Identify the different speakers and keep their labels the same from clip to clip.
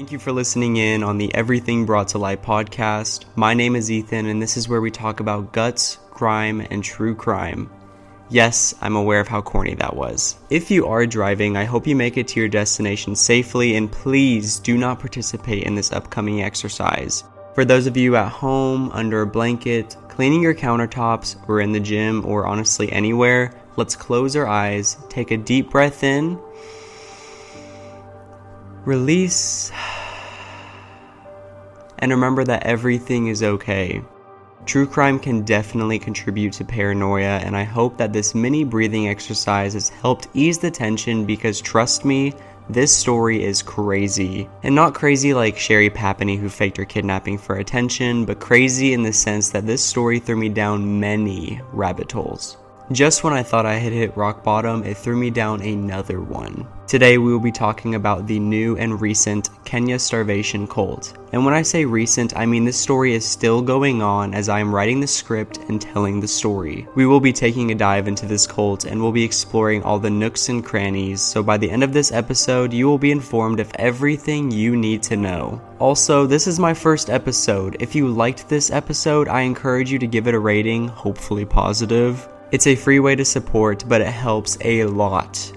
Speaker 1: Thank you for listening in on the Everything Brought to Light podcast. My name is Ethan, and this is where we talk about guts, crime, and true crime. Yes, I'm aware of how corny that was. If you are driving, I hope you make it to your destination safely, and please do not participate in this upcoming exercise. For those of you at home, under a blanket, cleaning your countertops, or in the gym, or honestly anywhere, let's close our eyes, take a deep breath in, release, and remember that everything is okay. True crime can definitely contribute to paranoia, and I hope that this mini breathing exercise has helped ease the tension because trust me, this story is crazy. And not crazy like Sherri Papini who faked her kidnapping for attention, but crazy in the sense that this story threw me down many rabbit holes. Just when I thought I had hit rock bottom, it threw me down another one. Today we will be talking about the new and recent Kenya starvation cult. And when I say recent, I mean this story is still going on as I am writing the script and telling the story. We will be taking a dive into this cult and we'll be exploring all the nooks and crannies, so by the end of this episode, you will be informed of everything you need to know. Also, this is my first episode. If you liked this episode, I encourage you to give it a rating, hopefully positive. It's a free way to support, but it helps a lot.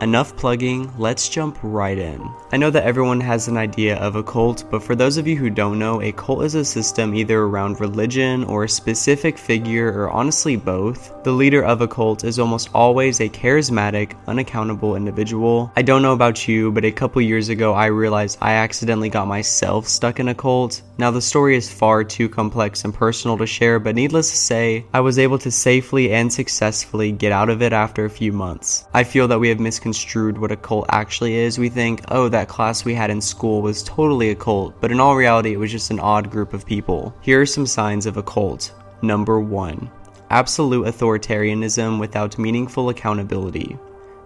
Speaker 1: Enough plugging, let's jump right in. I know that everyone has an idea of a cult, but for those of you who don't know, a cult is a system either around religion or a specific figure or honestly both. The leader of a cult is almost always a charismatic, unaccountable individual. I don't know about you, but a couple years ago I realized I accidentally got myself stuck in a cult. Now the story is far too complex and personal to share, but needless to say, I was able to safely and successfully get out of it after a few months. I feel that we have misconstrued what a cult actually is. We think, oh, that class we had in school was totally a cult, but in all reality, it was just an odd group of people. Here are some signs of a cult. Number 1. Absolute authoritarianism without meaningful accountability.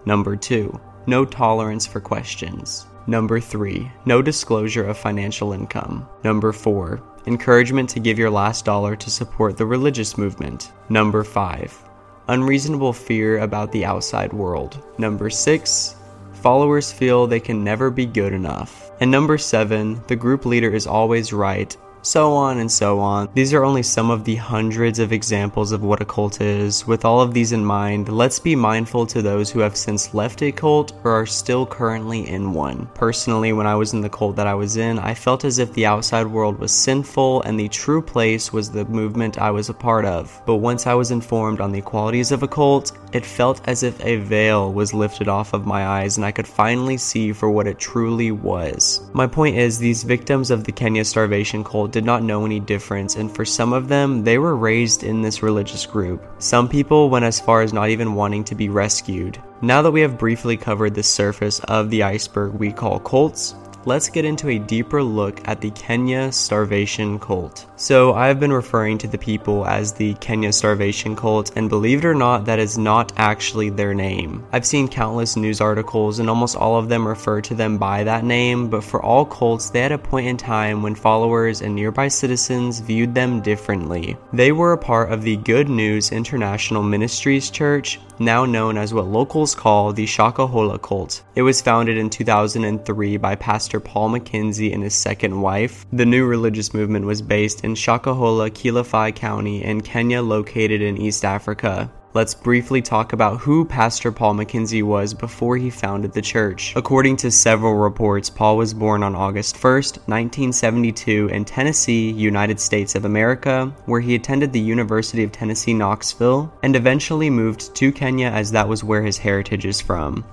Speaker 1: Number 2. No tolerance for questions. Number 3. No disclosure of financial income. Number 4. Encouragement to give your last dollar to support the religious movement. Number 5 unreasonable fear about the outside world. Number 6, followers feel they can never be good enough. And number 7, the group leader is always right so on and so on. These are only some of the hundreds of examples of what a cult is. With all of these in mind, let's be mindful to those who have since left a cult or are still currently in one. Personally, when I was in the cult that I was in, I felt as if the outside world was sinful and the true place was the movement I was a part of. But once I was informed on the qualities of a cult, it felt as if a veil was lifted off of my eyes and I could finally see for what it truly was. My point is, these victims of the Kenya starvation cult did not know any difference, and for some of them, they were raised in this religious group. Some people went as far as not even wanting to be rescued. Now that we have briefly covered the surface of the iceberg we call cults, let's get into a deeper look at the Kenya starvation cult. So, I've been referring to the people as the Kenya starvation cult, and believe it or not, that is not actually their name. I've seen countless news articles, and almost all of them refer to them by that name, but for all cults, they had a point in time when followers and nearby citizens viewed them differently. They were a part of the Good News International Ministries Church, now known as what locals call the Shakahola cult. It was founded in 2003 by Pastor Paul Mackenzie and his second wife. The new religious movement was based in Shakahola, Kilifi County in Kenya, located in East Africa let's briefly talk about who Pastor Paul Mackenzie was before he founded the church. According to several reports, Paul was born on August 1st, 1972, in Tennessee, United States of America, where he attended the University of Tennessee Knoxville and eventually moved to Kenya as that was where his heritage is from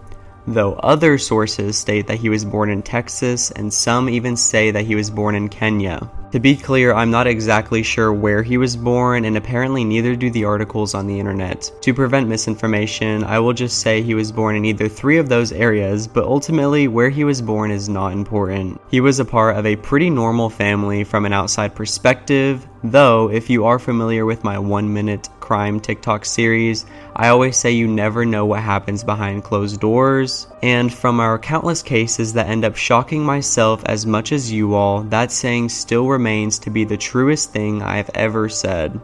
Speaker 1: though other sources state that he was born in Texas and some even say that he was born in Kenya. To be clear, I'm not exactly sure where he was born, and apparently neither do the articles on the internet. To prevent misinformation, I will just say he was born in either three of those areas, but ultimately, where he was born is not important. He was a part of a pretty normal family from an outside perspective, though, if you are familiar with my one minute crime TikTok series, I always say you never know what happens behind closed doors, and from our countless cases that end up shocking myself as much as you all, that saying still remains to be the truest thing I have ever said.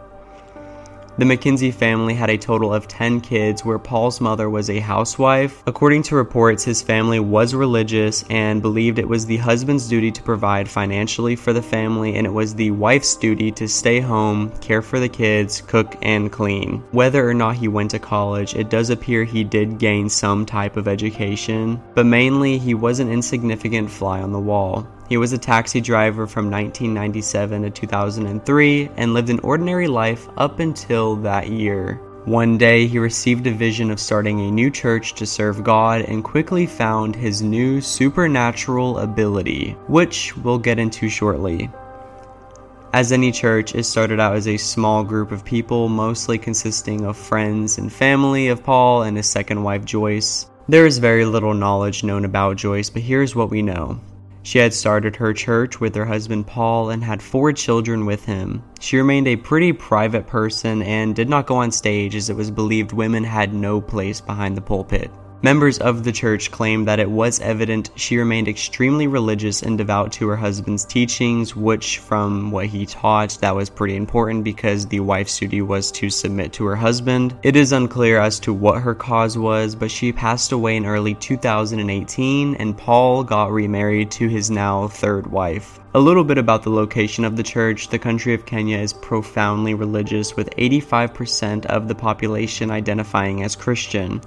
Speaker 1: The Mackenzie family had a total of 10 kids, where Paul's mother was a housewife. According to reports, his family was religious and believed it was the husband's duty to provide financially for the family, and it was the wife's duty to stay home, care for the kids, cook, and clean. Whether or not he went to college, it does appear he did gain some type of education, but mainly he was an insignificant fly on the wall. He was a taxi driver from 1997 to 2003 and lived an ordinary life up until that year. One day, he received a vision of starting a new church to serve God and quickly found his new supernatural ability, which we'll get into shortly. As any church, it started out as a small group of people, mostly consisting of friends and family of Paul and his second wife Joyce. There is very little knowledge known about Joyce, but here's what we know. She had started her church with her husband Paul and had four children with him. She remained a pretty private person and did not go on stage as it was believed women had no place behind the pulpit. Members of the church claimed that it was evident she remained extremely religious and devout to her husband's teachings, which, from what he taught, that was pretty important because the wife's duty was to submit to her husband. It is unclear as to what her cause was, but she passed away in early 2018, and Paul got remarried to his now third wife. A little bit about the location of the church. The country of Kenya is profoundly religious, with 85% of the population identifying as Christian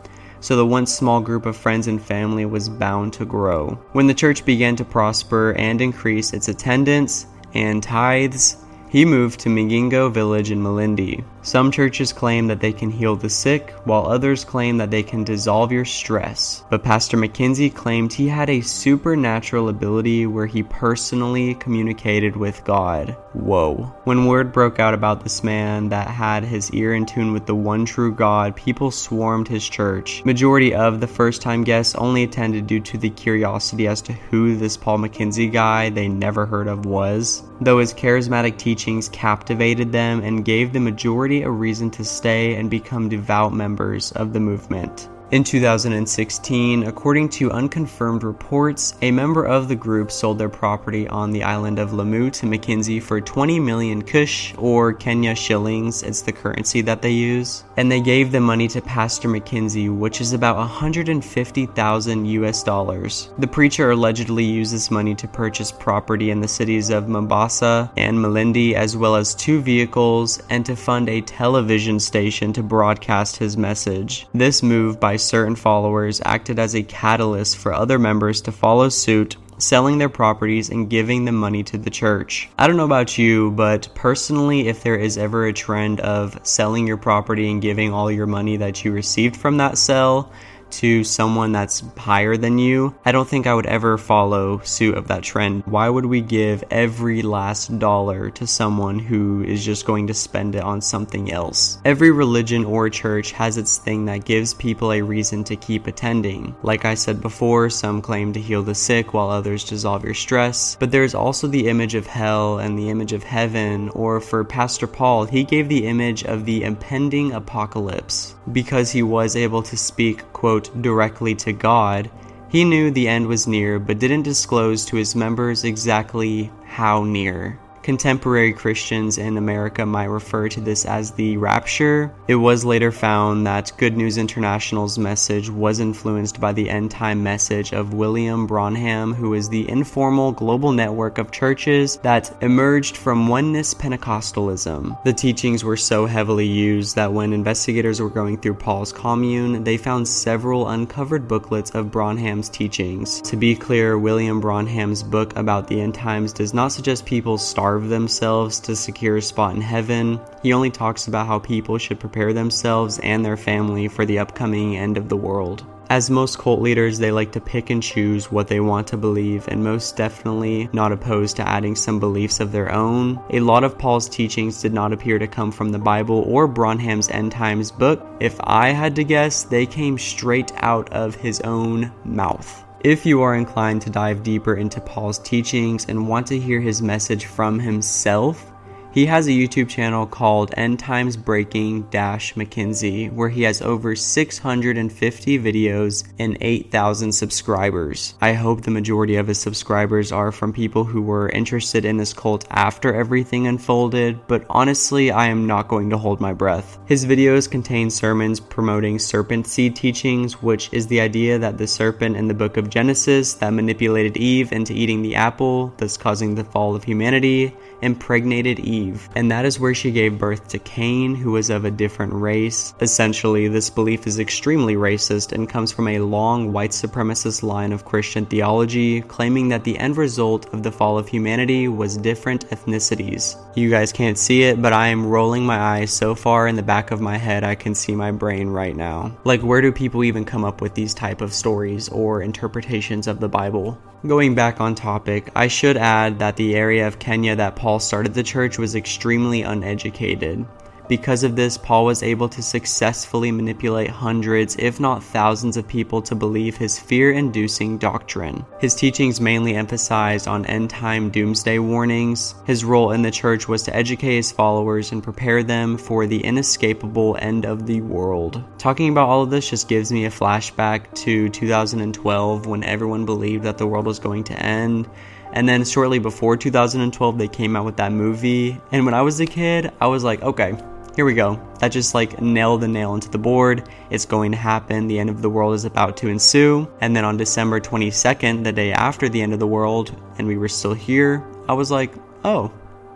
Speaker 1: so the once small group of friends and family was bound to grow. When the church began to prosper and increase its attendance and tithes, he moved to Migingo village in Malindi. Some churches claim that they can heal the sick, while others claim that they can dissolve your stress. But Pastor Mackenzie claimed he had a supernatural ability where he personally communicated with God. Whoa. When word broke out about this man that had his ear in tune with the one true God, people swarmed his church. Majority of the first time guests only attended due to the curiosity as to who this Paul Mackenzie guy they never heard of was. Though his charismatic teachings captivated them and gave the majority a reason to stay and become devout members of the movement. In 2016, according to unconfirmed reports, a member of the group sold their property on the island of Lamu to Mackenzie for 20 million kush or Kenya shillings, it's the currency that they use, and they gave the money to Pastor Mackenzie, which is about 150,000 US dollars. The preacher allegedly used this money to purchase property in the cities of Mombasa and Malindi, as well as two vehicles, and to fund a television station to broadcast his message. This move by certain followers acted as a catalyst for other members to follow suit selling their properties and giving the money to the church. I don't know about you, but personally, if there is ever a trend of selling your property and giving all your money that you received from that sale to someone that's higher than you, I don't think I would ever follow suit of that trend. Why would we give every last dollar to someone who is just going to spend it on something else? Every religion or church has its thing that gives people a reason to keep attending. Like I said before, some claim to heal the sick while others dissolve your stress, but there's also the image of hell and the image of heaven, or for Pastor Paul, he gave the image of the impending apocalypse because he was able to speak, quote, directly to God, he knew the end was near but didn't disclose to his members exactly how near. Contemporary Christians in America might refer to this as the rapture. It was later found that Good News International's message was influenced by the end time message of William Branham, who is the informal global network of churches that emerged from oneness Pentecostalism. The teachings were so heavily used that when investigators were going through Paul's commune, they found several uncovered booklets of Branham's teachings. To be clear, William Branham's book about the end times does not suggest people starve starve themselves to secure a spot in heaven. He only talks about how people should prepare themselves and their family for the upcoming end of the world. As most cult leaders, they like to pick and choose what they want to believe, and most definitely not opposed to adding some beliefs of their own. A lot of Paul's teachings did not appear to come from the Bible or Branham's End Times book. If I had to guess, they came straight out of his own mouth. If you are inclined to dive deeper into Paul's teachings and want to hear his message from himself, He has a YouTube channel called End Times Breaking Dash Mackenzie, where he has over 650 videos and 8,000 subscribers. I hope the majority of his subscribers are from people who were interested in this cult after everything unfolded, but honestly, I am not going to hold my breath. His videos contain sermons promoting serpent seed teachings, which is the idea that the serpent in the book of Genesis that manipulated Eve into eating the apple, thus causing the fall of humanity, impregnated Eve, and that is where she gave birth to Cain, who was of a different race. Essentially, this belief is extremely racist and comes from a long white supremacist line of Christian theology, claiming that the end result of the fall of humanity was different ethnicities. You guys can't see it, but I am rolling my eyes so far in the back of my head I can see my brain right now. Like where do people even come up with these type of stories or interpretations of the Bible? Going back on topic, I should add that the area of Kenya that Paul started the church was extremely uneducated. Because of this, Paul was able to successfully manipulate hundreds, if not thousands, of people to believe his fear inducing doctrine. His teachings mainly emphasized on end time doomsday warnings. His role in the church was to educate his followers and prepare them for the inescapable end of the world. Talking about all of this just gives me a flashback to 2012 when everyone believed that the world was going to end. And then shortly before 2012, they came out with that movie. And when I was a kid, I was like, okay, here we go. That just like nailed the nail into the board. It's going to happen. The end of the world is about to ensue. And then on December 22nd, the day after the end of the world, and we were still here, I was like, oh,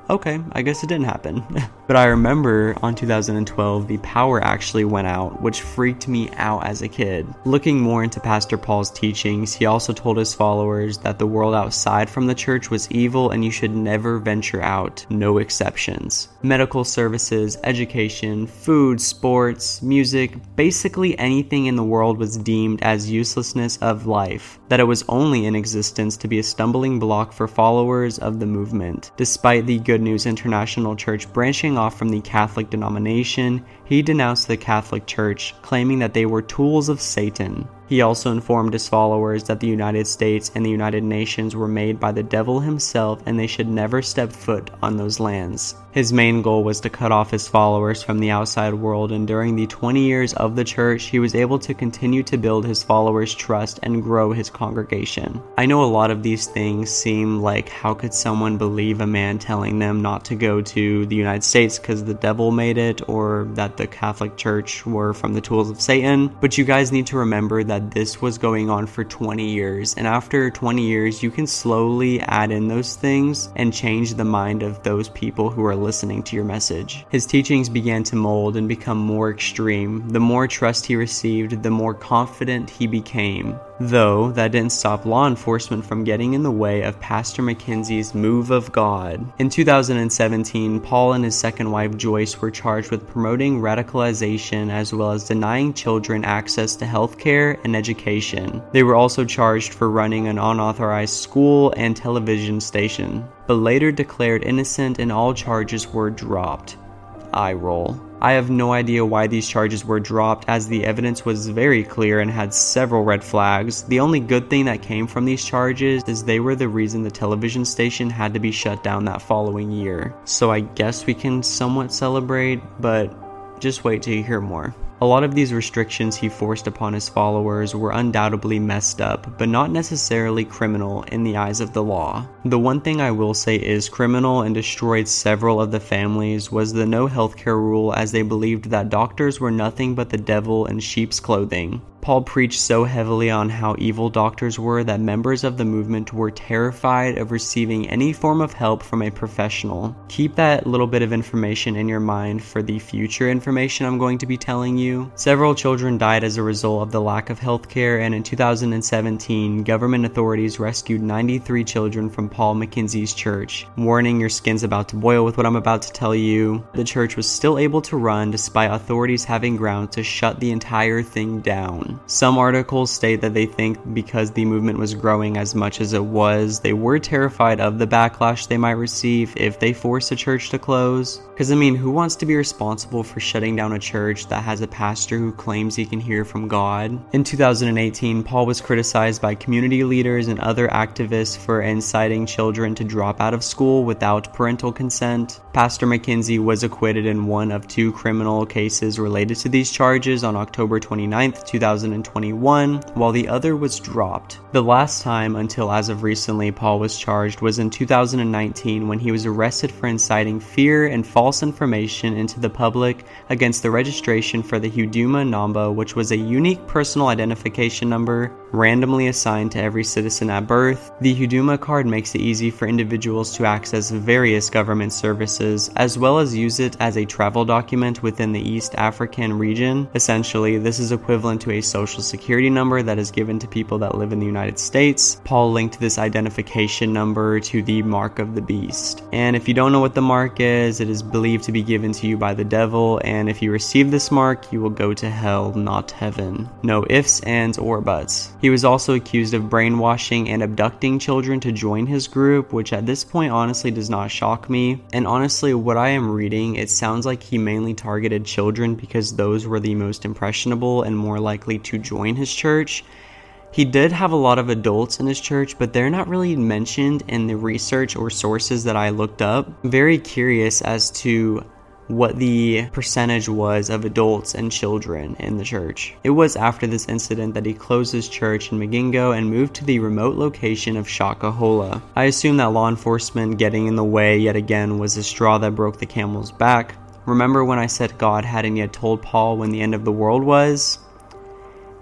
Speaker 1: okay, I guess it didn't happen. but I remember on 2012, the power actually went out, which freaked me out as a kid. Looking more into Pastor Paul's teachings, he also told his followers that the world outside from the church was evil and you should never venture out, no exceptions. Medical services, education, food, sports, music, basically anything in the world was deemed as uselessness of life, that it was only in existence to be a stumbling block for followers of the movement. Despite the good Good News International Church branching off from the Catholic denomination, he denounced the Catholic Church, claiming that they were tools of Satan. He also informed his followers that the United States and the United Nations were made by the devil himself and they should never step foot on those lands. His main goal was to cut off his followers from the outside world, and during the 20 years of the church, he was able to continue to build his followers' trust and grow his congregation. I know a lot of these things seem like how could someone believe a man telling them not to go to the United States because the devil made it, or that the Catholic Church were from the tools of Satan? But you guys need to remember that that this was going on for 20 years. And after 20 years, you can slowly add in those things and change the mind of those people who are listening to your message. His teachings began to mold and become more extreme. The more trust he received, the more confident he became. Though that didn't stop law enforcement from getting in the way of Pastor Mackenzie's move of God. In 2017, Paul and his second wife Joyce were charged with promoting radicalization as well as denying children access to health care and education. They were also charged for running an unauthorized school and television station, but later declared innocent and all charges were dropped. Eye roll. I have no idea why these charges were dropped as the evidence was very clear and had several red flags. The only good thing that came from these charges is they were the reason the television station had to be shut down that following year. So I guess we can somewhat celebrate, but just wait till you hear more. A lot of these restrictions he forced upon his followers were undoubtedly messed up, but not necessarily criminal in the eyes of the law. The one thing I will say is criminal and destroyed several of the families was the no healthcare rule as they believed that doctors were nothing but the devil in sheep's clothing. Paul preached so heavily on how evil doctors were that members of the movement were terrified of receiving any form of help from a professional. Keep that little bit of information in your mind for the future information I'm going to be telling you. Several children died as a result of the lack of health care, and in 2017, government authorities rescued 93 children from Paul Mackenzie's church. Warning, your skin's about to boil with what I'm about to tell you. The church was still able to run despite authorities having grounds to shut the entire thing down. Some articles state that they think because the movement was growing as much as it was, they were terrified of the backlash they might receive if they forced a church to close. Because, I mean, who wants to be responsible for shutting down a church that has a pastor who claims he can hear from God? In 2018, Paul was criticized by community leaders and other activists for inciting children to drop out of school without parental consent. Pastor Mackenzie was acquitted in one of two criminal cases related to these charges on October 29, 2021, while the other was dropped. The last time, until as of recently, Paul was charged was in 2019 when he was arrested for inciting fear and false information into the public against the registration for the Huduma Namba, which was a unique personal identification number randomly assigned to every citizen at birth. The Huduma card makes it easy for individuals to access various government services, as well as use it as a travel document within the East African region. Essentially, this is equivalent to a social security number that is given to people that live in the United States. Paul linked this identification number to the mark of the beast. And if you don't know what the mark is, it is believed to be given to you by the devil, and if you receive this mark, you will go to hell, not heaven. No ifs, ands, or buts. He was also accused of brainwashing and abducting children to join his group, which at this point honestly does not shock me. And honestly, what I am reading, it sounds like he mainly targeted children because those were the most impressionable and more likely to join his church. He did have a lot of adults in his church, but they're not really mentioned in the research or sources that I looked up. Very curious as to what the percentage was of adults and children in the church. It was after this incident that he closed his church in Magingo and moved to the remote location of Shakahola. I assume that law enforcement getting in the way yet again was the straw that broke the camel's back. Remember when I said God hadn't yet told Paul when the end of the world was?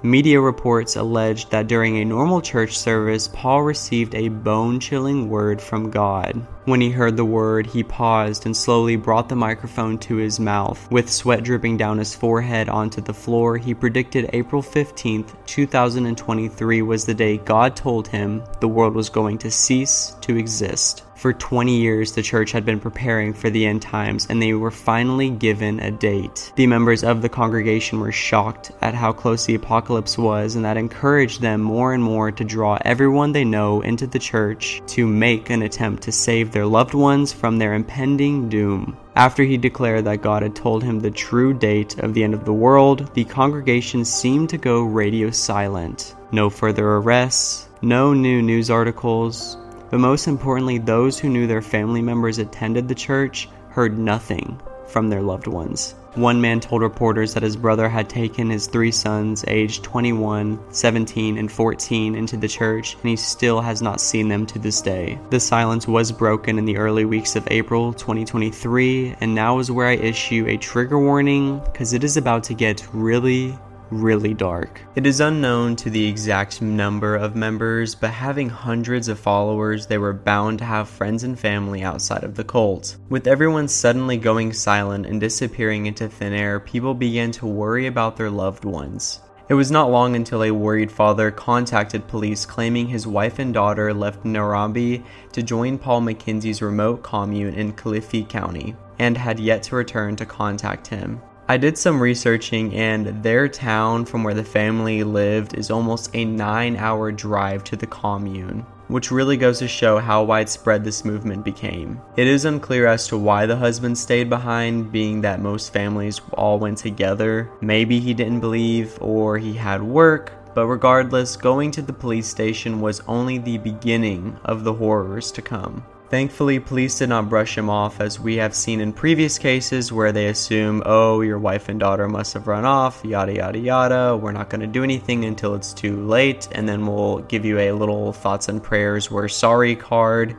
Speaker 1: Media reports alleged that during a normal church service, Paul received a bone chilling word from God. When he heard the word, he paused and slowly brought the microphone to his mouth. With sweat dripping down his forehead onto the floor, he predicted April 15th, 2023 was the day God told him the world was going to cease to exist. For 20 years, the church had been preparing for the end times, and they were finally given a date. The members of the congregation were shocked at how close the apocalypse was, and that encouraged them more and more to draw everyone they know into the church to make an attempt to save their loved ones from their impending doom. After he declared that God had told him the true date of the end of the world, the congregation seemed to go radio silent. No further arrests, no new news articles, but most importantly, those who knew their family members attended the church heard nothing from their loved ones. One man told reporters that his brother had taken his three sons, aged 21, 17, and 14, into the church, and he still has not seen them to this day. The silence was broken in the early weeks of April 2023, and now is where I issue a trigger warning because it is about to get really, really dark. It is unknown to the exact number of members, but having hundreds of followers, they were bound to have friends and family outside of the cult. With everyone suddenly going silent and disappearing into thin air, people began to worry about their loved ones. It was not long until a worried father contacted police claiming his wife and daughter left Nairobi to join Paul Mackenzie's remote commune in Kilifi County and had yet to return to contact him. I did some researching, and their town from where the family lived is almost a nine hour drive to the commune, which really goes to show how widespread this movement became. It is unclear as to why the husband stayed behind, being that most families all went together. Maybe he didn't believe, or he had work, but regardless, going to the police station was only the beginning of the horrors to come. Thankfully, police did not brush him off, as we have seen in previous cases where they assume, oh, your wife and daughter must have run off, yada yada yada. We're not going to do anything until it's too late, and then we'll give you a little thoughts and prayers, we're sorry card.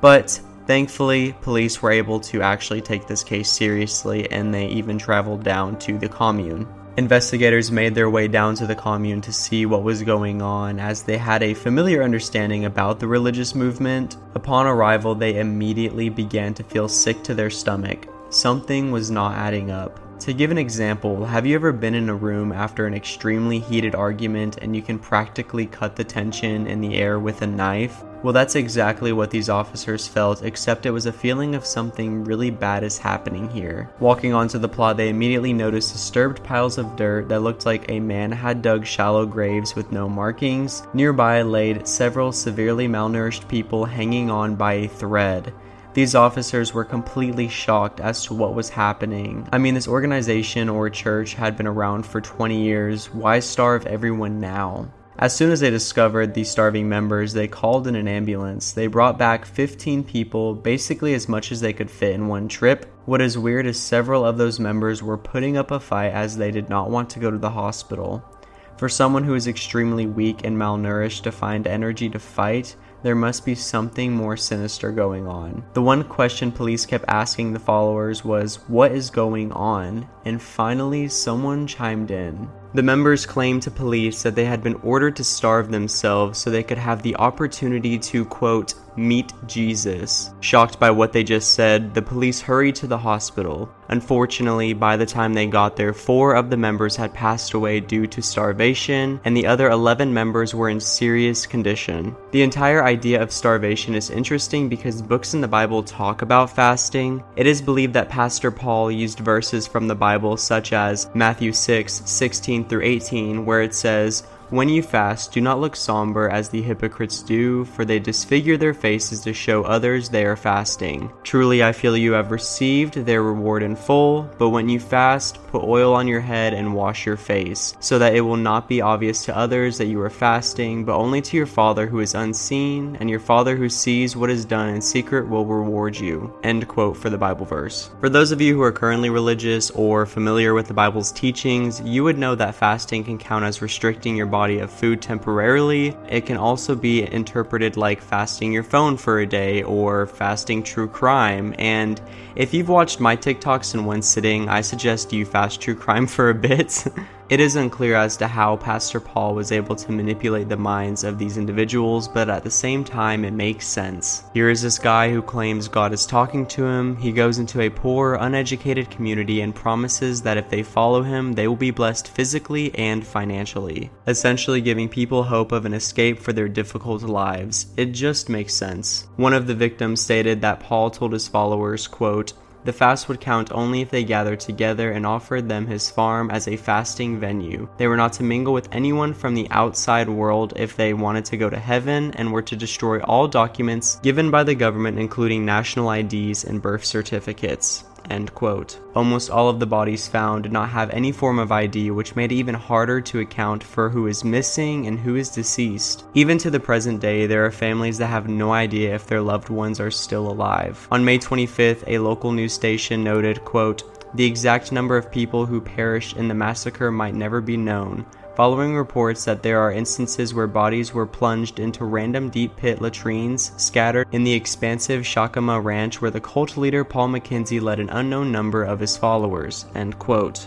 Speaker 1: But thankfully, police were able to actually take this case seriously, and they even traveled down to the commune. Investigators made their way down to the commune to see what was going on, as they had a familiar understanding about the religious movement. Upon arrival, they immediately began to feel sick to their stomach. Something was not adding up. To give an example, have you ever been in a room after an extremely heated argument and you can practically cut the tension in the air with a knife? Well, that's exactly what these officers felt, except it was a feeling of something really bad is happening here. Walking onto the plot, they immediately noticed disturbed piles of dirt that looked like a man had dug shallow graves with no markings. Nearby laid several severely malnourished people hanging on by a thread. These officers were completely shocked as to what was happening. I mean, this organization or church had been around for 20 years. Why starve everyone now? As soon as they discovered the starving members, they called in an ambulance. They brought back 15 people, basically as much as they could fit in one trip. What is weird is several of those members were putting up a fight as they did not want to go to the hospital. For someone who is extremely weak and malnourished to find energy to fight, there must be something more sinister going on. The one question police kept asking the followers was, What is going on? And finally, someone chimed in. The members claimed to police that they had been ordered to starve themselves so they could have the opportunity to, quote, meet Jesus. Shocked by what they just said, the police hurried to the hospital. Unfortunately, by the time they got there, four of the members had passed away due to starvation, and the other 11 members were in serious condition. The entire idea of starvation is interesting because books in the Bible talk about fasting. It is believed that Pastor Paul used verses from the Bible, such as Matthew 6 16 through 18, where it says, when you fast, do not look somber as the hypocrites do, for they disfigure their faces to show others they are fasting. Truly, I feel you have received their reward in full, but when you fast, put oil on your head and wash your face, so that it will not be obvious to others that you are fasting, but only to your Father who is unseen, and your Father who sees what is done in secret will reward you. End quote for the Bible verse. For those of you who are currently religious or familiar with the Bible's teachings, you would know that fasting can count as restricting your body body of food temporarily. It can also be interpreted like fasting your phone for a day or fasting true crime. And if you've watched my TikToks in one sitting, I suggest you fast true crime for a bit. It is unclear as to how Pastor Paul was able to manipulate the minds of these individuals, but at the same time, it makes sense. Here is this guy who claims God is talking to him. He goes into a poor, uneducated community and promises that if they follow him, they will be blessed physically and financially, essentially giving people hope of an escape for their difficult lives. It just makes sense. One of the victims stated that Paul told his followers, quote, the fast would count only if they gathered together and offered them his farm as a fasting venue. They were not to mingle with anyone from the outside world if they wanted to go to heaven and were to destroy all documents given by the government, including national IDs and birth certificates. End quote. Almost all of the bodies found did not have any form of ID, which made it even harder to account for who is missing and who is deceased. Even to the present day, there are families that have no idea if their loved ones are still alive. On May 25th, a local news station noted, quote, the exact number of people who perished in the massacre might never be known, following reports that there are instances where bodies were plunged into random deep pit latrines scattered in the expansive Shakahola Ranch where the cult leader Paul Mackenzie led an unknown number of his followers.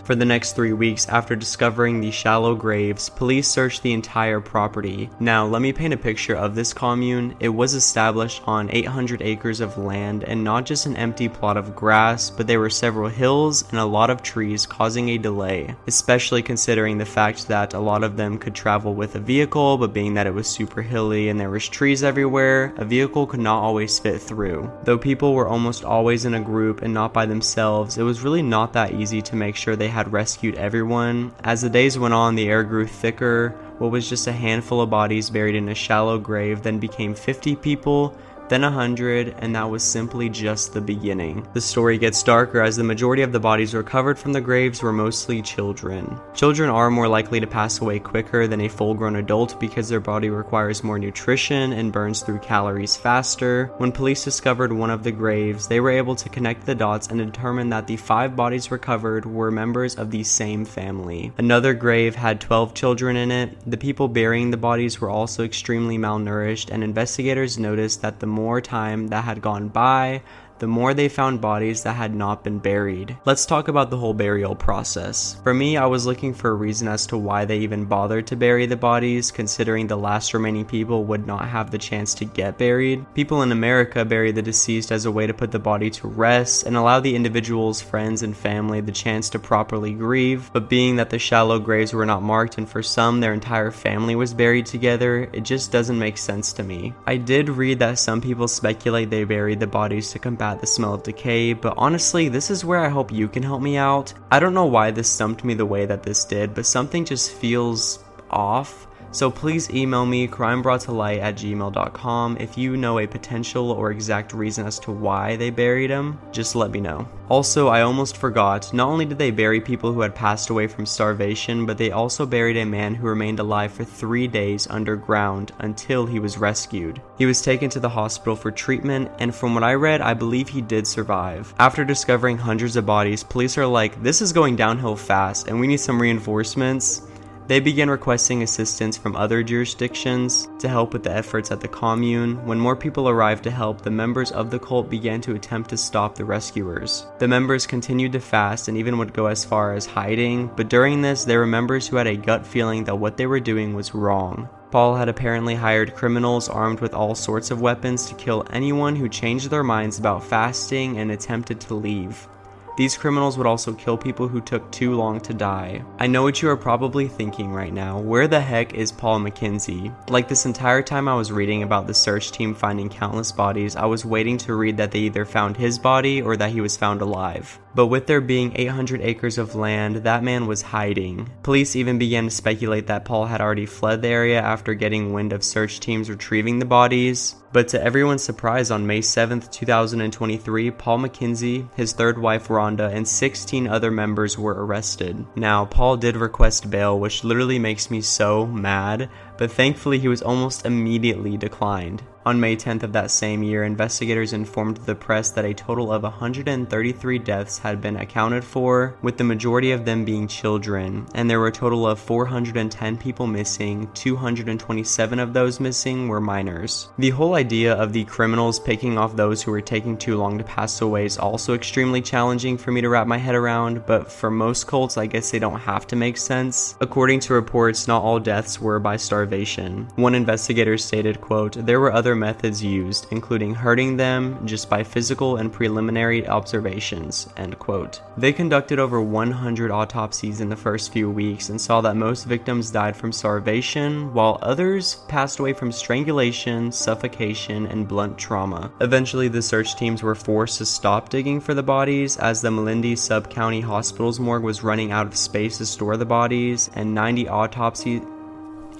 Speaker 1: For the next three weeks after discovering the shallow graves, police searched the entire property. Now, let me paint a picture of this commune. It was established on 800 acres of land and not just an empty plot of grass, but there were several hills and a lot of trees causing a delay, especially considering the fact that a lot of them could travel with a vehicle, but being that it was super hilly and there was trees everywhere, a vehicle could not always fit through. Though people were almost always in a group and not by themselves, it was really not that easy to make sure they had rescued everyone. As the days went on, the air grew thicker. What was just a handful of bodies buried in a shallow grave then became 50 people, then 100, and that was simply just the beginning. The story gets darker as the majority of the bodies recovered from the graves were mostly children. Children are more likely to pass away quicker than a full grown adult because their body requires more nutrition and burns through calories faster. When police discovered one of the graves, they were able to connect the dots and determine that the five bodies recovered were members of the same family. Another grave had 12 children in it. The people burying the bodies were also extremely malnourished, and investigators noticed that the more time that had gone by, the more they found bodies that had not been buried. Let's talk about the whole burial process. For me, I was looking for a reason as to why they even bothered to bury the bodies, considering the last remaining people would not have the chance to get buried. People in America bury the deceased as a way to put the body to rest and allow the individual's friends and family the chance to properly grieve, but being that the shallow graves were not marked and for some their entire family was buried together, it just doesn't make sense to me. I did read that some people speculate they buried the bodies to combat the smell of decay, but honestly, this is where I hope you can help me out. I don't know why this stumped me the way that this did, but something just feels off. So please email me crimebrought-to-light at gmail.com if you know a potential or exact reason as to why they buried him. Just let me know. Also, I almost forgot, not only did they bury people who had passed away from starvation, but they also buried a man who remained alive for three days underground until he was rescued. He was taken to the hospital for treatment, and from what I read, I believe he did survive. After discovering hundreds of bodies, police are like, this is going downhill fast and we need some reinforcements. They began requesting assistance from other jurisdictions to help with the efforts at the commune. When more people arrived to help, the members of the cult began to attempt to stop the rescuers. The members continued to fast and even would go as far as hiding, but during this, there were members who had a gut feeling that what they were doing was wrong. Paul had apparently hired criminals armed with all sorts of weapons to kill anyone who changed their minds about fasting and attempted to leave. These criminals would also kill people who took too long to die. I know what you are probably thinking right now. Where the heck is Paul Mackenzie? Like this entire time I was reading about the search team finding countless bodies, I was waiting to read that they either found his body or that he was found alive. But with there being 800 acres of land, that man was hiding. Police even began to speculate that Paul had already fled the area after getting wind of search teams retrieving the bodies. But to everyone's surprise, on May 7, 2023, Paul Mackenzie, his third wife Rhonda, and 16 other members were arrested. Now, Paul did request bail, which literally makes me so mad, but thankfully he was almost immediately declined. On May 10th of that same year, investigators informed the press that a total of 133 deaths had been accounted for, with the majority of them being children, and there were a total of 410 people missing, 227 of those missing were minors. The whole idea of the criminals picking off those who were taking too long to pass away is also extremely challenging for me to wrap my head around, but for most cults, I guess they don't have to make sense. According to reports, not all deaths were by starvation. One investigator stated, quote, there were other other methods used, including hurting them just by physical and preliminary observations. End quote. They conducted over 100 autopsies in the first few weeks and saw that most victims died from starvation, while others passed away from strangulation, suffocation, and blunt trauma. Eventually, the search teams were forced to stop digging for the bodies as the Malindi Sub County Hospital's morgue was running out of space to store the bodies, and 90 autopsies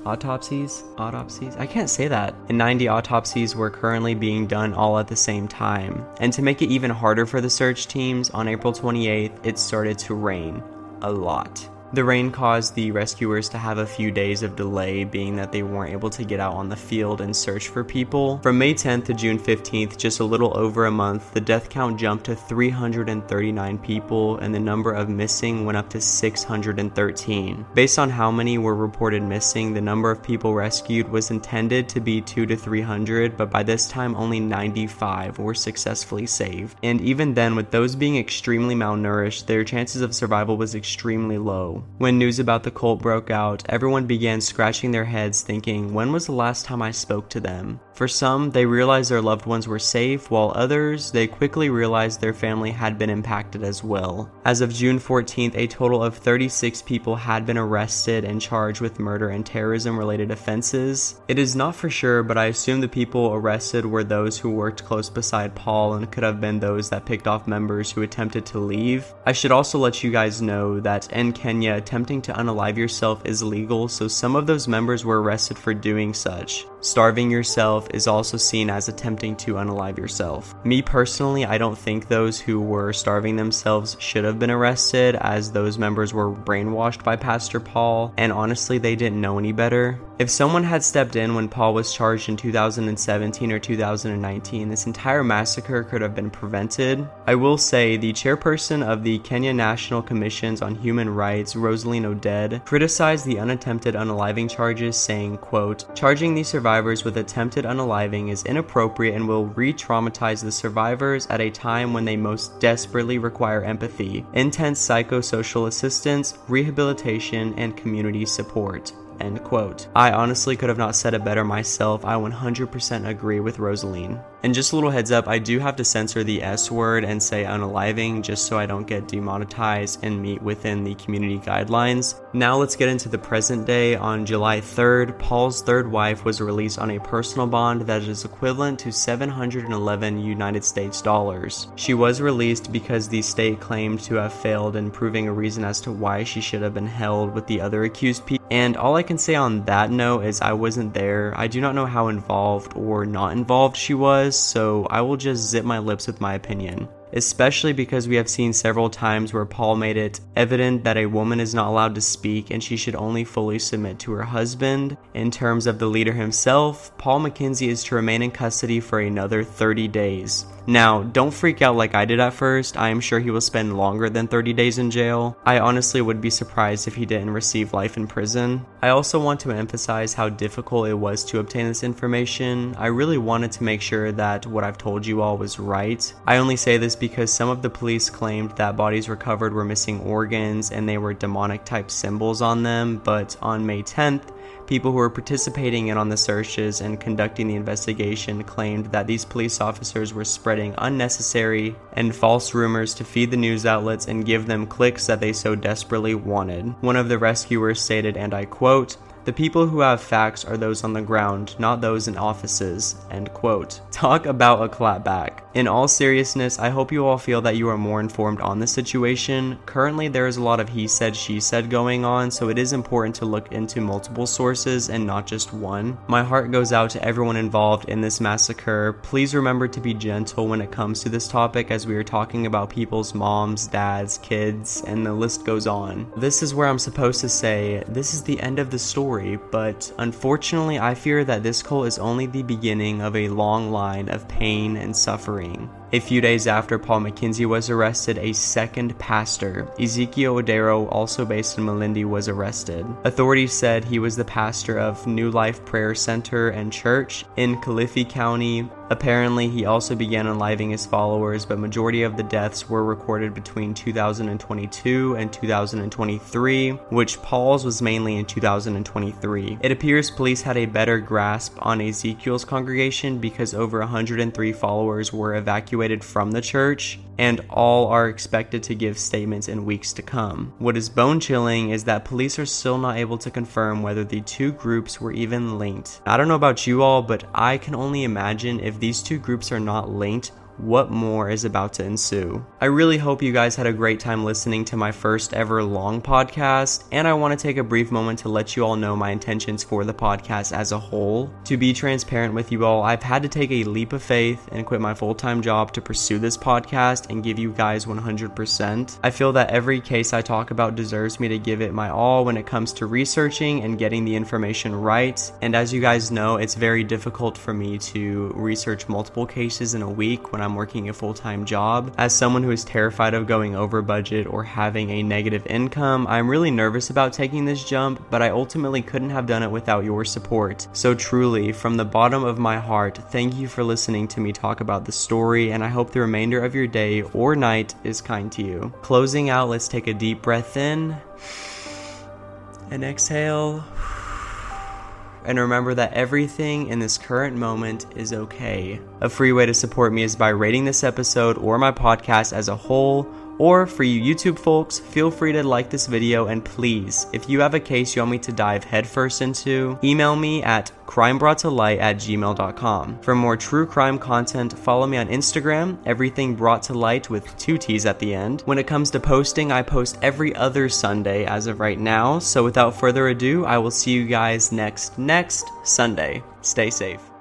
Speaker 1: autopsies autopsies? I can't say that. And 90 autopsies were currently being done all at the same time. And to make it even harder for the search teams on april 28th it started to rain a lot the rain caused the rescuers to have a few days of delay, being that they weren't able to get out on the field and search for people. From May 10th to June 15th, just a little over a month, the death count jumped to 339 people and the number of missing went up to 613. Based on how many were reported missing, the number of people rescued was intended to be 2 to 300, but by this time only 95 were successfully saved. And even then, with those being extremely malnourished, their chances of survival was extremely low. When news about the cult broke out, everyone began scratching their heads thinking, when was the last time I spoke to them? For some, they realized their loved ones were safe, while others, they quickly realized their family had been impacted as well. As of June 14th, a total of 36 people had been arrested and charged with murder and terrorism related offenses. It is not for sure, but I assume the people arrested were those who worked close beside Paul and could have been those that picked off members who attempted to leave. I should also let you guys know that in Kenya, attempting to unalive yourself is legal, so some of those members were arrested for doing such. Starving yourself is also seen as attempting to unalive yourself. Me personally, I don't think those who were starving themselves should have been arrested, as those members were brainwashed by Pastor Paul, and honestly, they didn't know any better. If someone had stepped in when Paul was charged in 2017 or 2019, this entire massacre could have been prevented. I will say the chairperson of the Kenya National Commissions on Human Rights, Roseline Odede, criticized the unattempted unaliving charges, saying, quote, Charging these survivors with attempted unaliving is inappropriate and will re-traumatize the survivors at a time when they most desperately require empathy, intense psychosocial assistance, rehabilitation, and community support. End quote. I honestly could have not said it better myself. I 100% agree with Roseline. And just a little heads up, I do have to censor the S word and say unaliving just so I don't get demonetized and meet within the community guidelines. Now let's get into the present day. On July 3rd, Paul's third wife was released on a personal bond that is equivalent to 711 United States dollars. She was released because the state claimed to have failed in proving a reason as to why she should have been held with the other accused people. And all I can say on that note is I wasn't there. I do not know how involved or not involved she was, so I will just zip my lips with my opinion especially because we have seen several times where Paul made it evident that a woman is not allowed to speak and she should only fully submit to her husband. In terms of the leader himself, Paul Mackenzie is to remain in custody for another 30 days. Now, don't freak out like I did at first. I am sure he will spend longer than 30 days in jail. I honestly would be surprised if he didn't receive life in prison. I also want to emphasize how difficult it was to obtain this information. I really wanted to make sure that what I've told you all was right. I only say this because some of the police claimed that bodies recovered were missing organs and they were demonic type symbols on them, but on May 10th, People who were participating in on the searches and conducting the investigation claimed that these police officers were spreading unnecessary and false rumors to feed the news outlets and give them clicks that they so desperately wanted. One of the rescuers stated, and I quote, the people who have facts are those on the ground, not those in offices. End quote. Talk about a clapback. In all seriousness, I hope you all feel that you are more informed on the situation. Currently, there is a lot of he said, she said going on, so it is important to look into multiple sources and not just one. My heart goes out to everyone involved in this massacre. Please remember to be gentle when it comes to this topic as we are talking about people's moms, dads, kids, and the list goes on. This is where I'm supposed to say, this is the end of the story story, but unfortunately, I fear that this cult is only the beginning of a long line of pain and suffering. A few days after Paul Mackenzie was arrested, a second pastor, Ezekiel Odero, also based in Malindi, was arrested. Authorities said he was the pastor of New Life Prayer Center and Church in Kilifi County. Apparently, he also began enlivening his followers, but majority of the deaths were recorded between 2022 and 2023, which Paul's was mainly in 2023. It appears police had a better grasp on Ezekiel's congregation because over 103 followers were evacuated evacuated from the church, and all are expected to give statements in weeks to come. What is bone chilling is that police are still not able to confirm whether the two groups were even linked. I don't know about you all, but I can only imagine if these two groups are not linked, what more is about to ensue. I really hope you guys had a great time listening to my first ever long podcast, and I want to take a brief moment to let you all know my intentions for the podcast as a whole. To be transparent with you all, I've had to take a leap of faith and quit my full time job to pursue this podcast and give you guys 100%. I feel that every case I talk about deserves me to give it my all when it comes to researching and getting the information right. And as you guys know, it's very difficult for me to research multiple cases in a week when I'm working a full time job. As someone who is terrified of going over budget or having a negative income, I'm really nervous about taking this jump, but I ultimately couldn't have done it without your support. So, truly, from the bottom of my heart, thank you for listening to me talk about the story, and I hope the remainder of your day or night is kind to you. Closing out, let's take a deep breath in and exhale. And remember that everything in this current moment is okay. A free way to support me is by rating this episode or my podcast as a whole or for you YouTube folks, feel free to like this video and please, if you have a case you want me to dive headfirst into, email me at crimebrought at gmail.com. For more true crime content, follow me on Instagram, everything brought to light with two T's at the end. When it comes to posting, I post every other Sunday as of right now, so without further ado, I will see you guys next next Sunday. Stay safe.